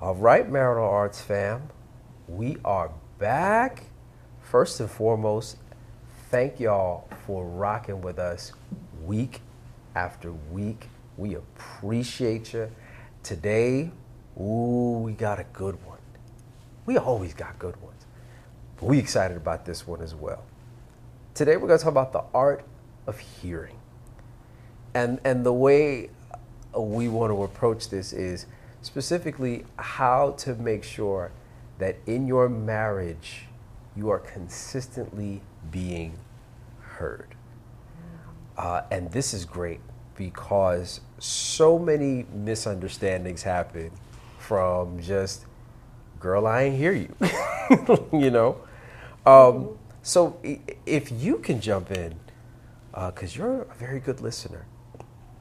All right, Marital Arts fam, we are back. First and foremost, thank y'all for rocking with us week after week. We appreciate you. Today, ooh, we got a good one. We always got good ones, but we excited about this one as well. Today, we're going to talk about the art of hearing, and and the way we want to approach this is specifically how to make sure that in your marriage you are consistently being heard. Uh, and this is great because so many misunderstandings happen from just, girl, I ain't hear you, you know? Um, so if you can jump in, because uh, you're a very good listener.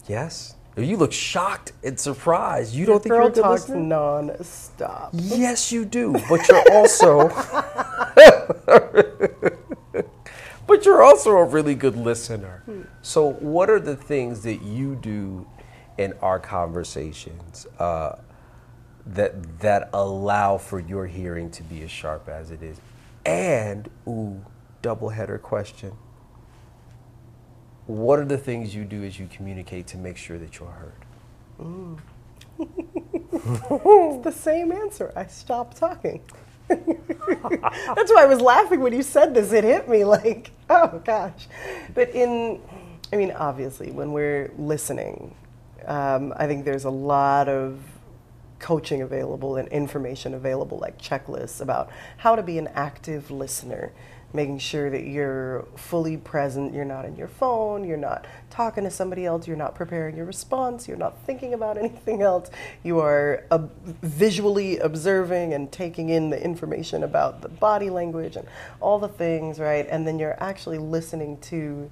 Yes? You look shocked and surprised. You don't think girl you're a good talks listener? non-stop. Yes, you do. But you're also But you're also a really good listener. So what are the things that you do in our conversations uh, that that allow for your hearing to be as sharp as it is? And ooh, double header question what are the things you do as you communicate to make sure that you're heard? Mm. it's the same answer. I stop talking. That's why I was laughing when you said this. It hit me like, oh gosh. But in, I mean, obviously, when we're listening, um, I think there's a lot of coaching available and information available, like checklists about how to be an active listener making sure that you're fully present. You're not in your phone, you're not talking to somebody else, you're not preparing your response, you're not thinking about anything else. You are uh, visually observing and taking in the information about the body language and all the things, right? And then you're actually listening to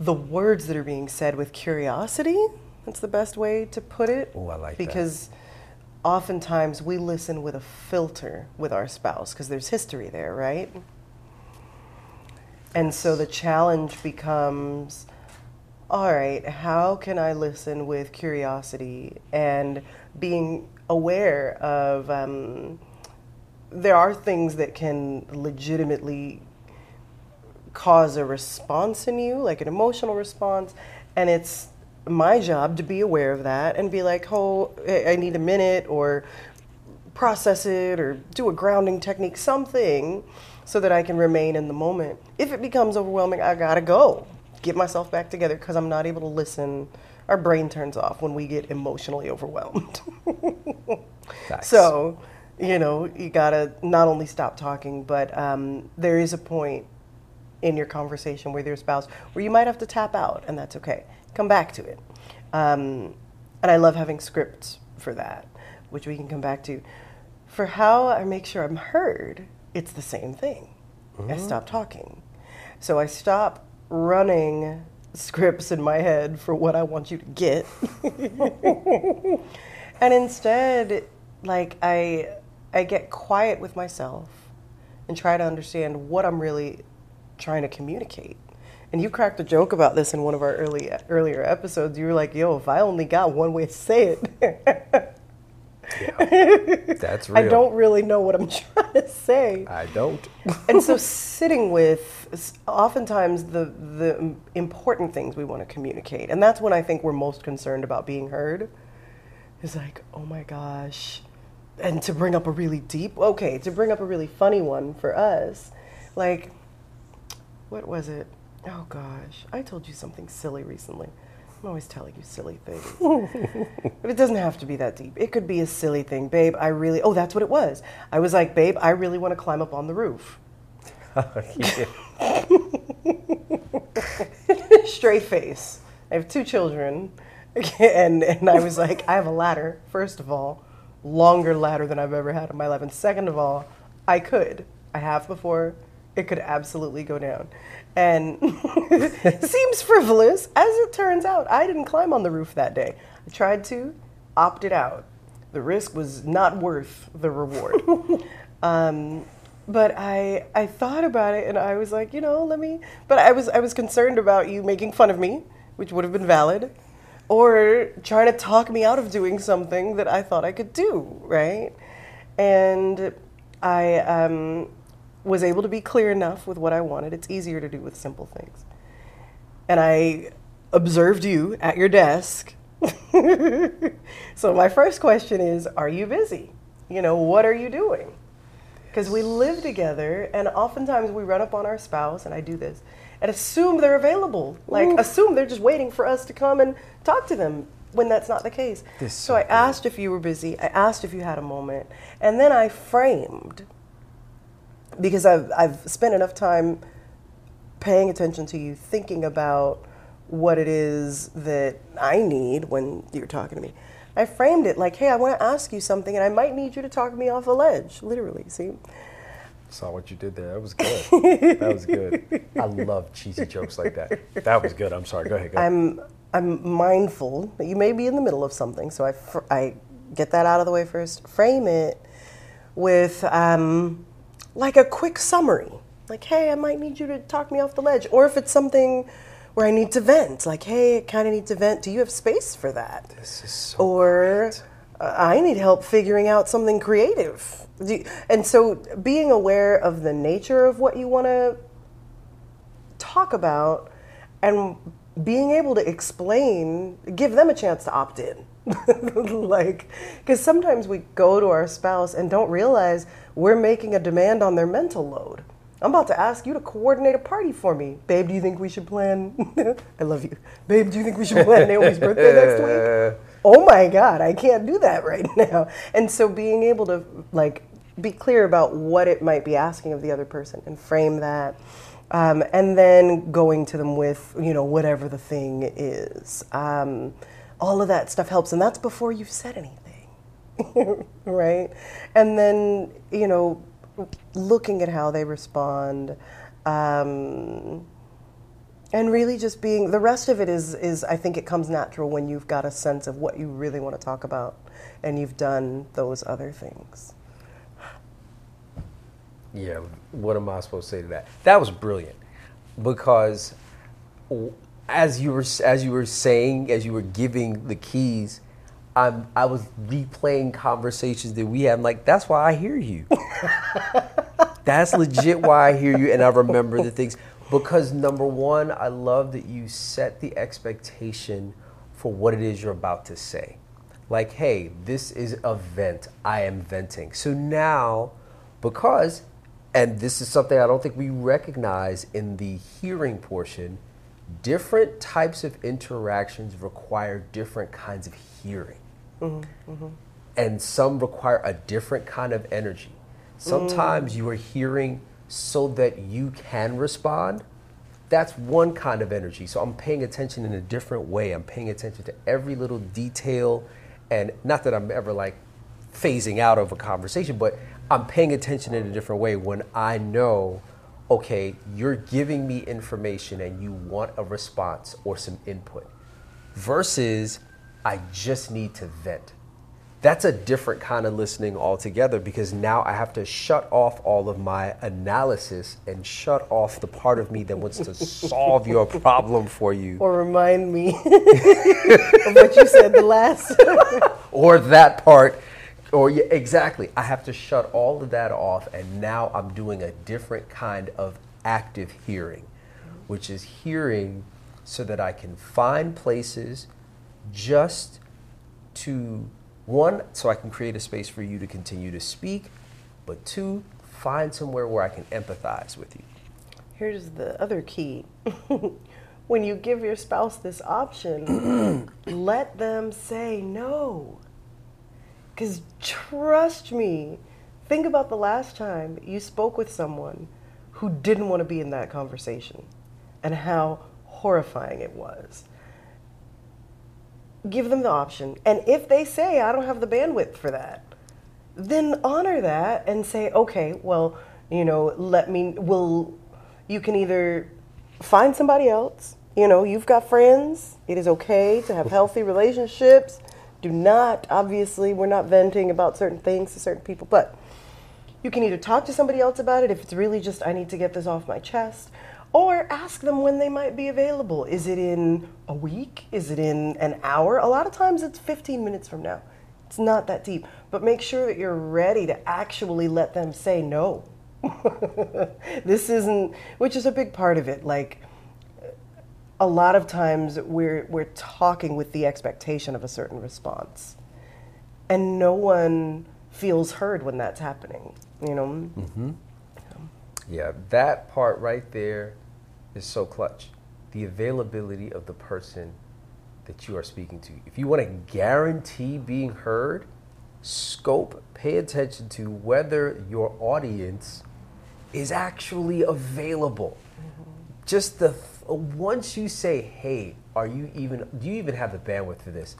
the words that are being said with curiosity. That's the best way to put it. Oh, I like because that oftentimes we listen with a filter with our spouse because there's history there, right? And so the challenge becomes all right, how can I listen with curiosity and being aware of um, there are things that can legitimately cause a response in you, like an emotional response, and it's my job to be aware of that and be like, oh, I need a minute or process it or do a grounding technique, something so that I can remain in the moment. If it becomes overwhelming, I gotta go. Get myself back together because I'm not able to listen. Our brain turns off when we get emotionally overwhelmed. so, you know, you gotta not only stop talking, but um, there is a point in your conversation with your spouse where you might have to tap out, and that's okay. Come back to it. Um, and I love having scripts for that, which we can come back to. For how I make sure I'm heard, it's the same thing. Mm-hmm. I stop talking. So I stop running scripts in my head for what I want you to get. and instead, like I I get quiet with myself and try to understand what I'm really trying to communicate. And you cracked a joke about this in one of our early earlier episodes. You were like, "Yo, if I only got one way to say it." Yeah, that's real. I don't really know what I'm trying to say. I don't. and so sitting with oftentimes the the important things we want to communicate, and that's when I think we're most concerned about being heard. Is like, oh my gosh, and to bring up a really deep, okay, to bring up a really funny one for us, like, what was it? Oh gosh, I told you something silly recently. I'm always telling you silly things. but it doesn't have to be that deep. It could be a silly thing. Babe, I really, oh, that's what it was. I was like, babe, I really want to climb up on the roof. Straight face. I have two children. And, and I was like, I have a ladder, first of all, longer ladder than I've ever had in my life. And second of all, I could. I have before. It could absolutely go down and seems frivolous. As it turns out, I didn't climb on the roof that day. I tried to, opted it out. The risk was not worth the reward. um, but I I thought about it and I was like, you know, let me. But I was I was concerned about you making fun of me, which would have been valid. or trying to talk me out of doing something that I thought I could do, right? And I um, was able to be clear enough with what I wanted. It's easier to do with simple things. And I observed you at your desk. so my first question is Are you busy? You know, what are you doing? Because we live together, and oftentimes we run up on our spouse, and I do this, and assume they're available. Like, Oof. assume they're just waiting for us to come and talk to them when that's not the case. This so I asked if you were busy, I asked if you had a moment, and then I framed because I've, I've spent enough time paying attention to you, thinking about what it is that I need when you're talking to me. I framed it like, hey, I want to ask you something, and I might need you to talk me off a ledge, literally. See? Saw what you did there. That was good. that was good. I love cheesy jokes like that. That was good. I'm sorry. Go ahead. Go ahead. I'm I'm mindful that you may be in the middle of something, so I, fr- I get that out of the way first. Frame it with um, like a quick summary, like, "Hey, I might need you to talk me off the ledge," or if it's something where I need to vent, like, "Hey, I kind of need to vent. Do you have space for that?" this is so or uh, I need help figuring out something creative. You- and so being aware of the nature of what you want to talk about and being able to explain, give them a chance to opt in. like, because sometimes we go to our spouse and don't realize we're making a demand on their mental load. I'm about to ask you to coordinate a party for me. Babe, do you think we should plan? I love you. Babe, do you think we should plan Naomi's birthday next week? oh my god i can't do that right now and so being able to like be clear about what it might be asking of the other person and frame that um, and then going to them with you know whatever the thing is um, all of that stuff helps and that's before you've said anything right and then you know looking at how they respond um, and really just being the rest of it is is I think it comes natural when you've got a sense of what you really want to talk about and you've done those other things. Yeah, what am I supposed to say to that? That was brilliant because as you were as you were saying, as you were giving the keys, I'm I was replaying conversations that we had. I'm like, that's why I hear you. that's legit why I hear you, and I remember the things because number one, I love that you set the expectation for what it is you're about to say. Like, hey, this is a vent. I am venting. So now, because, and this is something I don't think we recognize in the hearing portion, different types of interactions require different kinds of hearing. Mm-hmm. And some require a different kind of energy. Sometimes you are hearing so that you can respond. That's one kind of energy. So I'm paying attention in a different way. I'm paying attention to every little detail. And not that I'm ever like phasing out of a conversation, but I'm paying attention in a different way when I know, okay, you're giving me information and you want a response or some input versus I just need to vent. That's a different kind of listening altogether because now I have to shut off all of my analysis and shut off the part of me that wants to solve your problem for you Or remind me of what you said the last. or that part or yeah, exactly i have to shut all of that off and now i'm doing a different kind of active hearing which is hearing so that i can find places just to one so i can create a space for you to continue to speak but two find somewhere where i can empathize with you Here's the other key. when you give your spouse this option, let them say no. Because trust me, think about the last time you spoke with someone who didn't want to be in that conversation and how horrifying it was. Give them the option. And if they say, I don't have the bandwidth for that, then honor that and say, okay, well, you know, let me, will, you can either find somebody else, you know, you've got friends, it is okay to have healthy relationships. Do not, obviously, we're not venting about certain things to certain people, but you can either talk to somebody else about it if it's really just, I need to get this off my chest, Or ask them when they might be available. Is it in a week? Is it in an hour? A lot of times it's 15 minutes from now. It's not that deep. But make sure that you're ready to actually let them say no. this isn't, which is a big part of it. Like, a lot of times we're, we're talking with the expectation of a certain response. And no one feels heard when that's happening, you know? Mm-hmm. Yeah, that part right there is so clutch. The availability of the person that you are speaking to. If you want to guarantee being heard, scope, pay attention to whether your audience is actually available. Mm-hmm. Just the uh, once you say, "Hey, are you even do you even have the bandwidth for this?"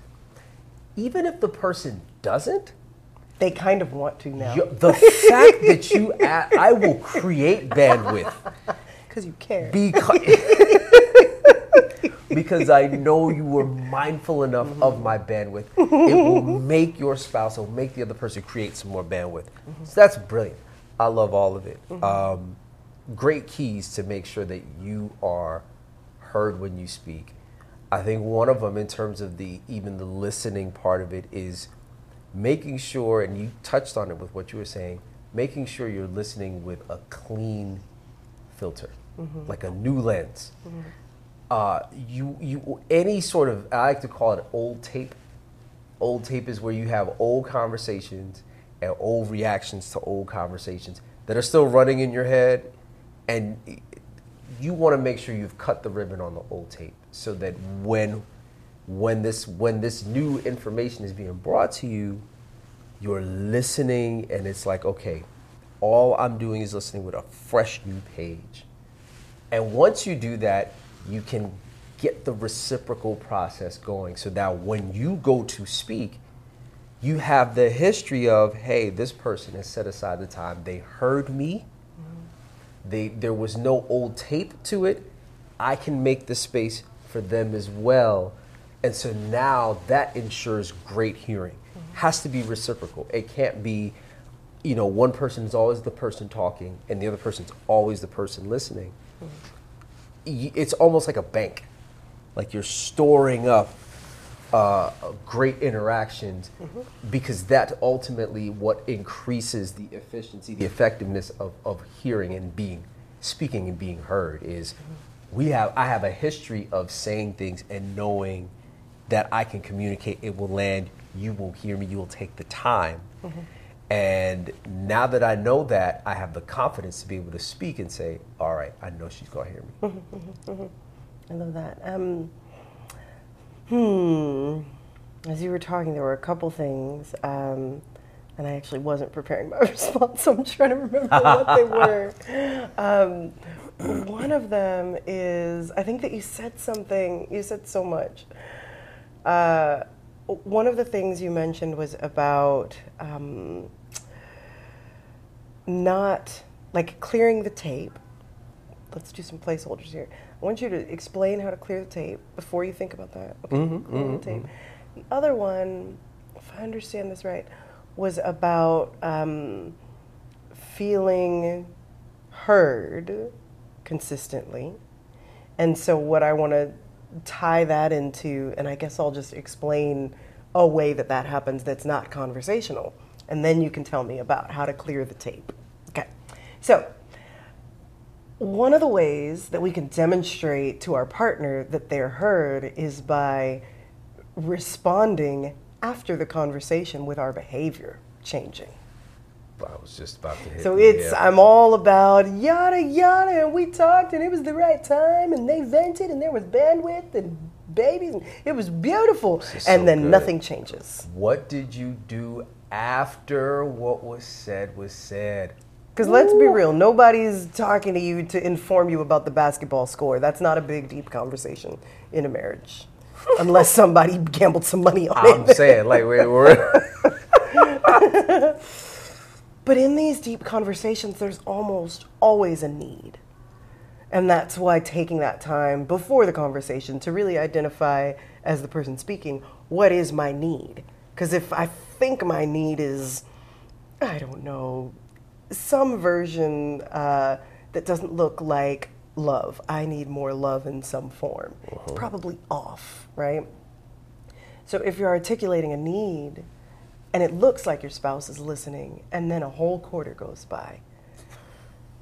Even if the person doesn't, They kind of want to now. the fact that you I will create bandwidth Because you care. because because I know you were mindful enough of my bandwidth. It will make your spouse, it will make the other person create some more bandwidth. So that's brilliant. I love all of it. Um, great keys to make sure that you are heard when you speak. I think one of them, in terms of the even the listening part of it, is making sure, and you touched on it with what you were saying, making sure you're listening with a clean filter, like a new lens. Uh, you, you, any sort of, I like to call it old tape. Old tape is where you have old conversations and old reactions to old conversations that are still running in your head, and you want to make sure you've cut the ribbon on the old tape so that when when this when this new information is being brought to you you're listening and it's like okay all i'm doing is listening with a fresh new page and once you do that you can get the reciprocal process going so that when you go to speak you have the history of hey this person has set aside the time they heard me mm-hmm. they, there was no old tape to it. I can make the space for them as well. And so now that ensures great hearing. Mm-hmm. Has to be reciprocal. It can't be, you know, one person is always the person talking and the other person's always the person listening. Mm-hmm. Y- It's almost like a bank. Like you're storing up uh, great interactions mm-hmm. because that ultimately what increases the efficiency, the effectiveness of, of hearing and being speaking and being heard is we have I have a history of saying things and knowing that I can communicate, it will land, you will hear me, you will take the time. And now that I know that, I have the confidence to be able to speak and say, all right, I know she's going to hear me. I love that. Um, hmm. As you were talking, there were a couple things, um, and I actually wasn't preparing my response, so I'm trying to remember what they were. Um, one of them is I think that you said something, you said so much. Uh, one of the things you mentioned was about um, not like clearing the tape let's do some placeholders here. I want you to explain how to clear the tape before you think about that. Okay, clear the tape. The other one, if I understand this right, was about um, feeling heard consistently. And so, what I want to tie that into, and I guess I'll just explain a way that that happens that's not conversational. And then you can tell me about how to clear the tape. Okay. So, one of the ways that we can demonstrate to our partner that they're heard is by responding after the conversation with our behavior changing. I was just about to hit So it's. I'm all about yada yada and we talked and it was the right time and they vented and there was bandwidth and babies and it was beautiful and so then good. nothing changes. What did you do after what was said was said? Because let's be real, nobody's talking to you to inform you about the basketball score. That's not a big, deep conversation in a marriage, unless somebody gambled some money on it. I'm saying, like, we're But in these deep conversations, there's almost always a need. And that's why taking that time before the conversation to really identify, as the person speaking, what is my need? Because if I think my need is, I don't know, some version uh, that doesn't look like love. I need more love in some form. it's Probably off, right? So if you're articulating a need and it looks like your spouse is listening, and then a whole quarter goes by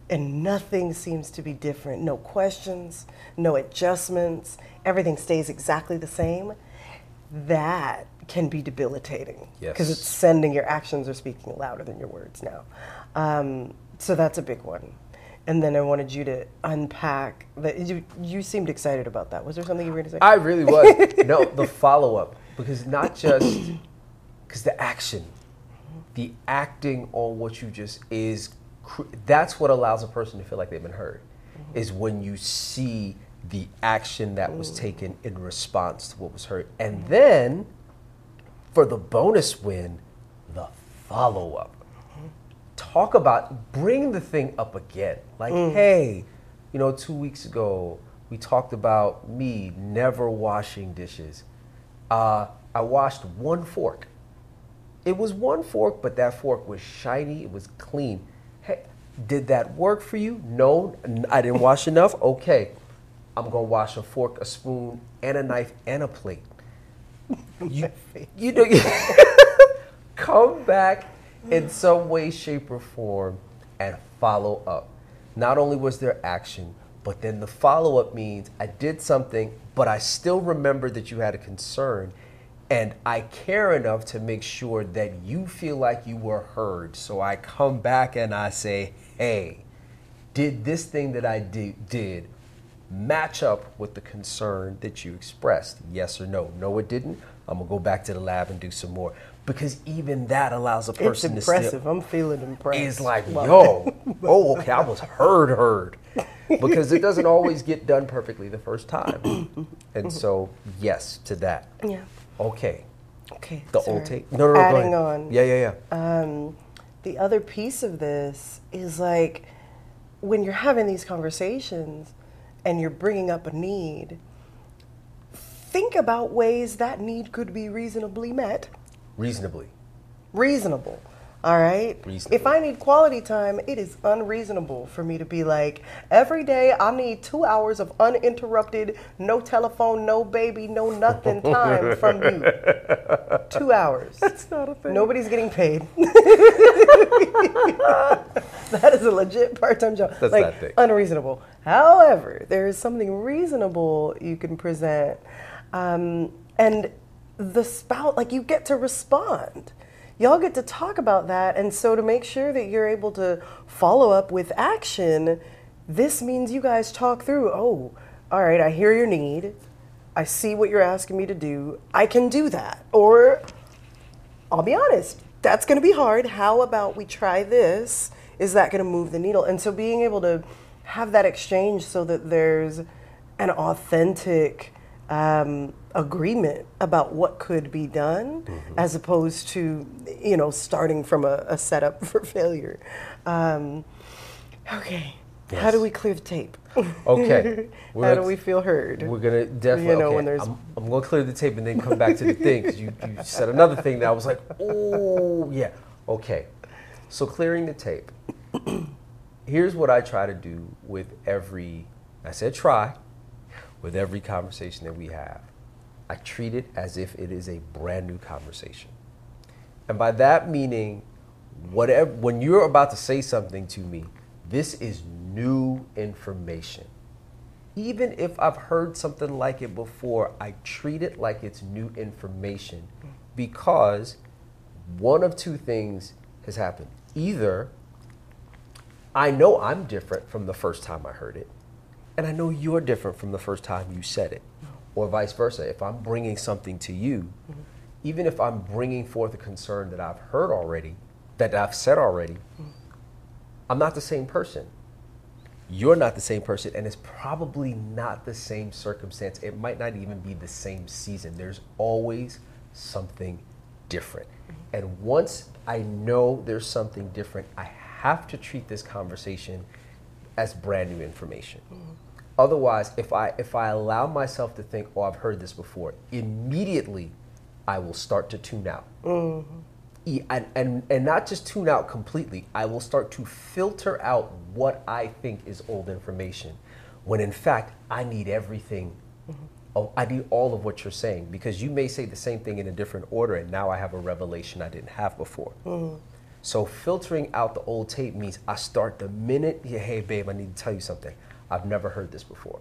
and nothing seems to be different, no questions, no adjustments, everything stays exactly the same, that can be debilitating because Yes. it's sending your actions are speaking louder than your words now. Um, so that's a big one. And then I wanted you to unpack that. You, you seemed excited about that. Was there something you were going to say? I really was. no, the follow up because not just because the action, the acting on what you just is, that's what allows a person to feel like they've been heard. Is when you see the action that was taken in response to what was heard, and then for the bonus win, the follow up. Talk about bring the thing up again. Like, hey, you know, two weeks ago we talked about me never washing dishes. Uh, I washed one fork. It was one fork, but that fork was shiny. It was clean. Hey, did that work for you? No, I didn't wash enough. Okay, I'm gonna wash a fork, a spoon, and a knife and a plate. You, you know, come back in some way, shape, or form and follow up. Not only was there action, but then the follow up means I did something, but I still remember that you had a concern. And I care enough to make sure that you feel like you were heard. So I come back and I say, hey, did this thing that I did, did match up with the concern that you expressed? Yes or no? No, it didn't. I'm gonna go back to the lab and do some more because even that allows a it's person to impressive. still I'm feeling impressed. is like, Wow. yo, oh, okay, I was heard, heard, because it doesn't always get done perfectly the first time, and so yes to that. Yeah. Okay, Okay. the sorry. old tape. No, no, no. Adding on. Yeah, yeah, yeah. um, the other piece of this is like when you're having these conversations and you're bringing up a need, think about ways that need could be reasonably met. Reasonably. Reasonable. All right? Reasonable. If I need quality time, it is unreasonable for me to be like, every day I need two hours of uninterrupted, no telephone, no baby, no nothing time from you. Two hours. That's not a thing. Nobody's getting paid. that is a legit part-time job. That's like not thick. unreasonable. However, there is something reasonable you can present, um, and the spout like you get to respond. Y'all get to talk about that, and so to make sure that you're able to follow up with action, this means you guys talk through. Oh, all right, I hear your need. I see what you're asking me to do. I can do that, or I'll be honest, that's going to be hard. How about we try this? Is that going to move the needle? And so being able to have that exchange so that there's an authentic um, agreement about what could be done as opposed to, you know, starting from a, a setup for failure. Um, okay. How do we clear the tape? Okay. How do we feel heard? We're gonna definitely. You know, okay, when there's- I'm, I'm gonna clear the tape and then come back to the thing because you, you said another thing that I was like, oh yeah, okay. So clearing the tape. Here's what I try to do with every. I said try, with every conversation that we have. I treat it as if it is a brand new conversation, and by that meaning, whatever when you're about to say something to me, this is new information even if I've heard something like it before, I treat it like it's new information because one of two things has happened. Either I know I'm different from the first time I heard it, and I know you're different from the first time you said it, or vice versa. If I'm bringing something to you, mm-hmm. even if I'm bringing forth a concern that I've heard already, that I've said already, mm-hmm. I'm not the same person. You're not the same person and it's probably not the same circumstance. It might not even be the same season. There's always something different. Mm-hmm. And once i know there's something different i have to treat this conversation as brand new information otherwise if i if i allow myself to think oh i've heard this before immediately i will start to tune out mm-hmm. E- and, and, and not just tune out completely, I will start to filter out what I think is old information, when in fact I need everything. Oh, I need all of what you're saying because you may say the same thing in a different order, and now I have a revelation I didn't have before. Mm-hmm. So filtering out the old tape means I start the minute, yeah, hey babe, I need to tell you something. I've never heard this before.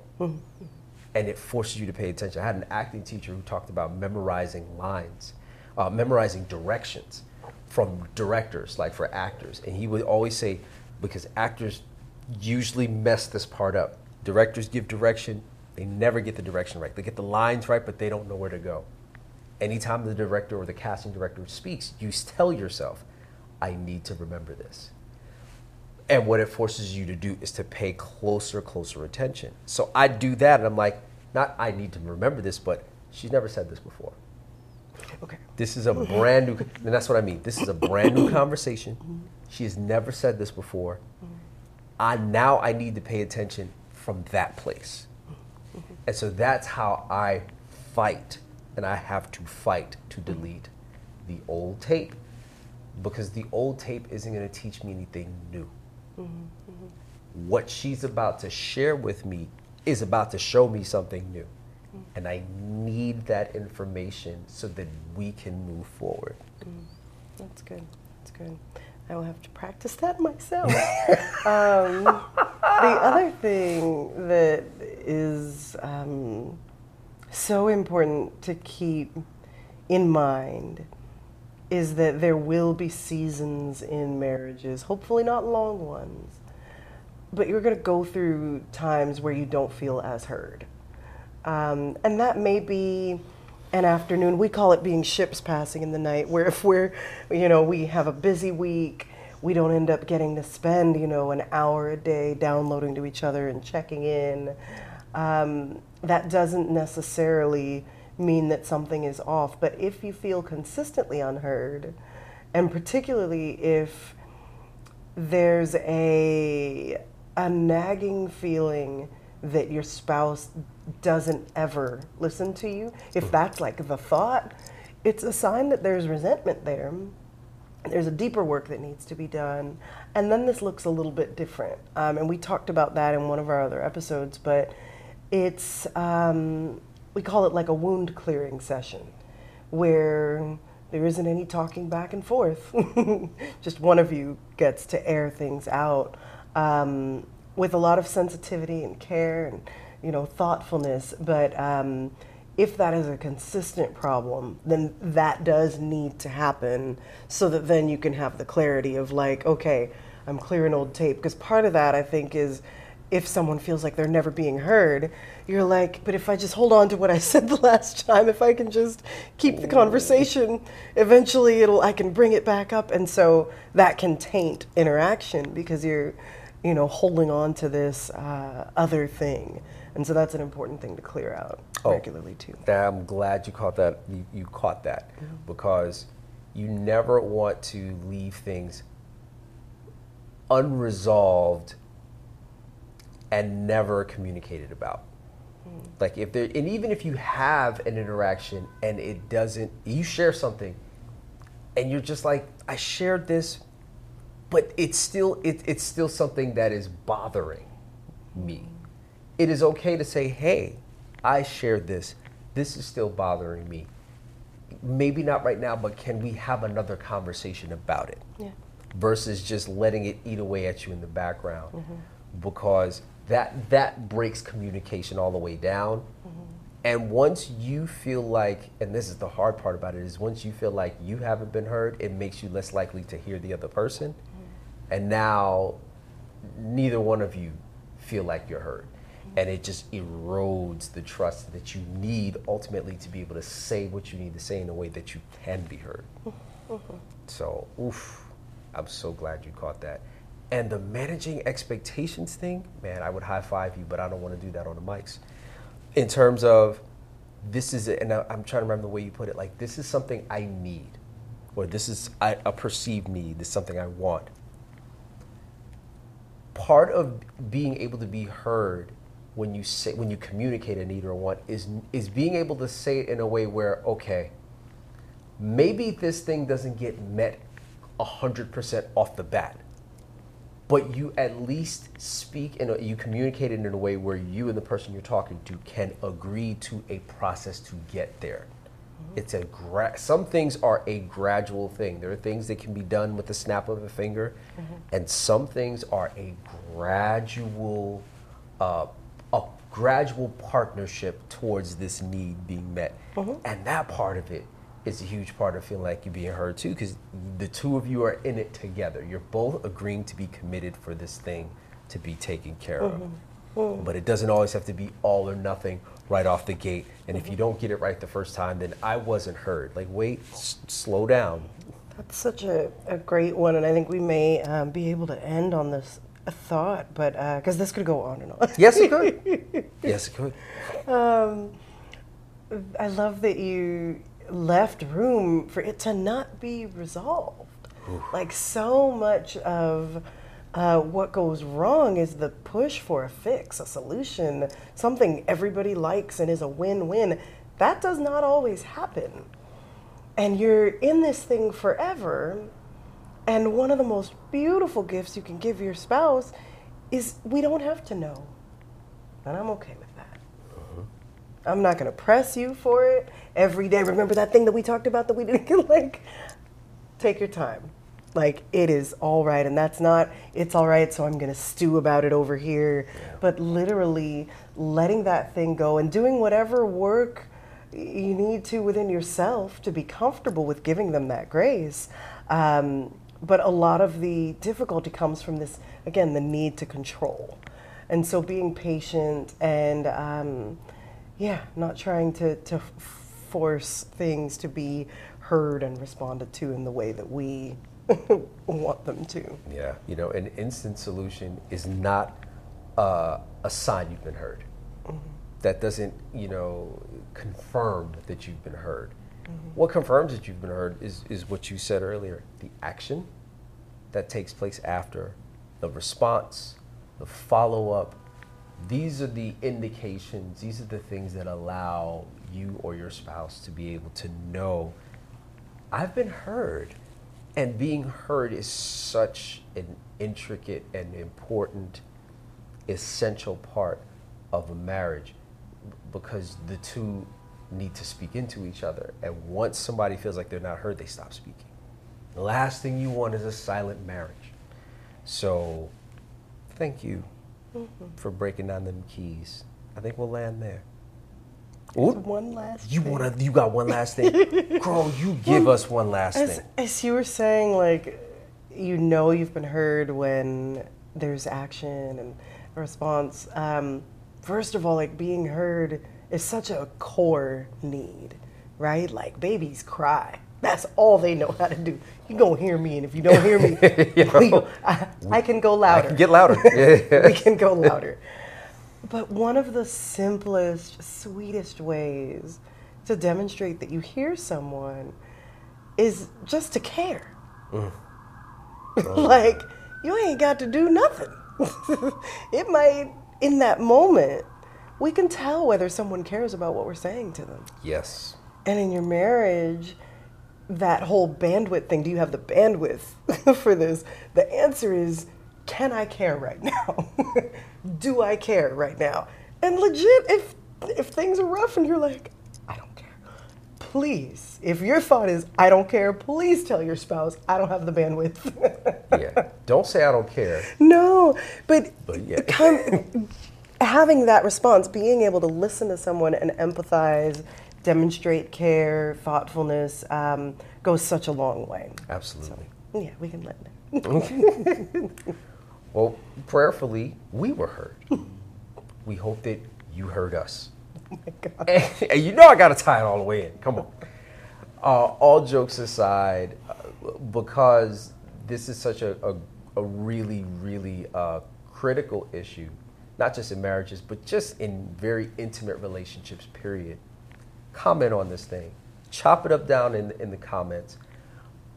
And it forces you to pay attention. I had an acting teacher who talked about memorizing lines, uh, memorizing directions from directors, like for actors. And he would always say, because actors usually mess this part up. Directors give direction, they never get the direction right. They get the lines right, but they don't know where to go. Anytime the director or the casting director speaks, you tell yourself, I need to remember this. And what it forces you to do is to pay closer, closer attention. So I do that, and I'm like, not I need to remember this, but she's never said this before. Okay. This is a brand new, and that's what I mean. This is a brand new conversation. She has never said this before. I now I need to pay attention from that place, and so that's how I fight, and I have to fight to delete the old tape because the old tape isn't going to teach me anything new. What she's about to share with me is about to show me something new. And I need that information so that we can move forward. That's good. That's good. I will have to practice that myself. um, the other thing that is um, so important to keep in mind is that there will be seasons in marriages, hopefully not long ones, but you're going to go through times where you don't feel as heard. Um, and that may be an afternoon. We call it being ships passing in the night, where if we're, you know, we have a busy week, we don't end up getting to spend, you know, an hour a day downloading to each other and checking in. Um, that doesn't necessarily mean that something is off, but if you feel consistently unheard, and particularly if there's a a nagging feeling that your spouse doesn't ever listen to you, if that's like the thought, it's a sign that there's resentment there. There's a deeper work that needs to be done. And then this looks a little bit different. Um, and we talked about that in one of our other episodes, but it's, um, we call it like a wound clearing session where there isn't any talking back and forth. Just one of you gets to air things out um, with a lot of sensitivity and care and you know thoughtfulness. But um, if that is a consistent problem, then that does need to happen so that then you can have the clarity of like, okay, I'm clearing old tape. Because part of that I think is if someone feels like they're never being heard, you're like, but if I just hold on to what I said the last time, if I can just keep the conversation, eventually it'll I can bring it back up and so that can taint interaction because you're you know holding on to this uh, other thing. And so that's an important thing to clear out Oh. regularly too. I'm glad you caught that. You, you caught that because you never want to leave things unresolved and never communicated about. Like if there, and even if you have an interaction and it doesn't, you share something, and you're just like, I shared this, but it's still, it, it's still something that is bothering me. It is okay to say, hey, I shared this. This is still bothering me. Maybe not right now, but can we have another conversation about it? Yeah. versus just letting it eat away at you in the background mm-hmm. Because that that breaks communication all the way down. Mm-hmm. And once you feel like and this is the hard part about it is once you feel like you haven't been heard it makes you less likely to hear the other person. Mm-hmm. And now neither one of you feel like you're heard. Mm-hmm. And it just erodes the trust that you need ultimately to be able to say what you need to say in a way that you can be heard. So, oof, I'm so glad you caught that. And the managing expectations thing, man, I would high five you, but I don't want to do that on the mics. In terms of this is, and I'm trying to remember the way you put it, like this is something I need, or this is a perceived need, this is something I want. Part of being able to be heard when you say when you communicate a need or a want is is being able to say it in a way where okay, maybe this thing doesn't get met 100% off the bat but you at least speak and you communicate it in a way where you and the person you're talking to can agree to a process to get there. Mm-hmm. It's a gra- some things are a gradual thing. There are things that can be done with the snap of a finger, mm-hmm. and some things are a gradual, uh, a gradual partnership towards this need being met. Mm-hmm. And that part of it is a huge part of feeling like you're being heard too, because the two of you are in it together. You're both agreeing to be committed for this thing to be taken care of. But it doesn't always have to be all or nothing right off the gate. And if you don't get it right the first time, then I wasn't heard. Like, wait, s- slow down. That's such a, a great one, and I think we may um, be able to end on this thought, but because this could go on and on. Yes, it could. yes, it could. Um, I love that you left room for it to not be resolved. Like so much of uh, what goes wrong is the push for a fix, a solution, something everybody likes and is a win-win. That does not always happen. And you're in this thing forever. And one of the most beautiful gifts you can give your spouse is we don't have to know. And I'm okay with. I'm not going to press you for it every day. Remember that thing that we talked about that we didn't get? Like, take your time. Like, it is all right. And that's not, it's all right, so I'm going to stew about it over here. But literally letting that thing go and doing whatever work you need to within yourself to be comfortable with giving them that grace. Um, but a lot of the difficulty comes from this, again, the need to control. And so being patient and, um, yeah, not trying to, to force things to be heard and responded to in the way that we want them to. Yeah, you know, an instant solution is not uh, a sign you've been heard. That doesn't, you know, confirm that you've been heard. What confirms that you've been heard is, is what you said earlier the action that takes place after, the response, the follow up. These are the indications, these are the things that allow you or your spouse to be able to know I've been heard. And being heard is such an intricate and important, essential part of a marriage because the two need to speak into each other. And once somebody feels like they're not heard, they stop speaking. The last thing you want is a silent marriage. So, thank you for breaking down them keys. I think we'll land there. Ooh, One last you thing. wanna? You got one last thing, girl. You give us one last As, thing. as you were saying, like, you know you've been heard when there's action and response. Um, first of all, like, being heard is such a core need, right? Like, babies cry. That's all they know how to do. You gonna hear me, and if you don't hear me, I, I can go louder. can get louder. We can go louder. But one of the simplest, sweetest ways to demonstrate that you hear someone is just to care. Mm. like, you ain't got to do nothing. it might, in that moment, we can tell whether someone cares about what we're saying to them. Yes. And in your marriage, that whole bandwidth thing, do you have the bandwidth for this? The answer is, can I care right now? do I care right now? And legit, if if things are rough and you're like, I don't care, please, if your thought is, I don't care, please tell your spouse, I don't have the bandwidth. Yeah. Don't say I don't care. no, but, But yeah. come, having that response, being able to listen to someone and empathize, demonstrate care, thoughtfulness, um, goes such a long way. Absolutely. Yeah, we can let it. Well, prayerfully, we were heard. We hope that you heard us. Oh my God. And, and you know I got to tie it all the way in. Come on. Uh, all jokes aside, uh, because this is such a, a, a really, really uh, critical issue, not just in marriages, but just in very intimate relationships, period. Comment on this thing. Chop it up down in, in the comments.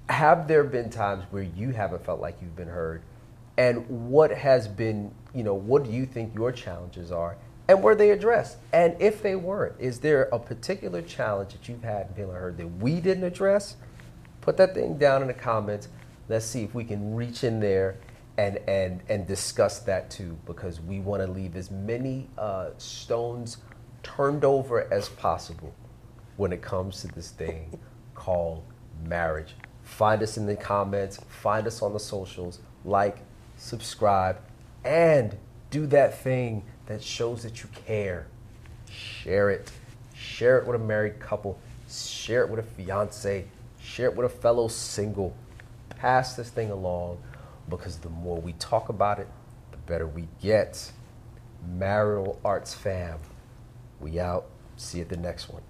Have there been times where you haven't felt like you've been heard? And what has been, you know, what do you think your challenges are? And were they addressed? And if they weren't, is there a particular challenge that you've had in feeling heard that we didn't address? Put that thing down in the comments. Let's see if we can reach in there and and and discuss that too because we want to leave as many uh, stones turned over as possible when it comes to this thing called marriage. Find us in the comments, find us on the socials, like, subscribe, and do that thing that shows that you care. Share it. Share it with a married couple. Share it with a fiance. Share it with a fellow single. Pass this thing along because the more we talk about it, the better we get. Marital Arts fam. We out. See you at the next one.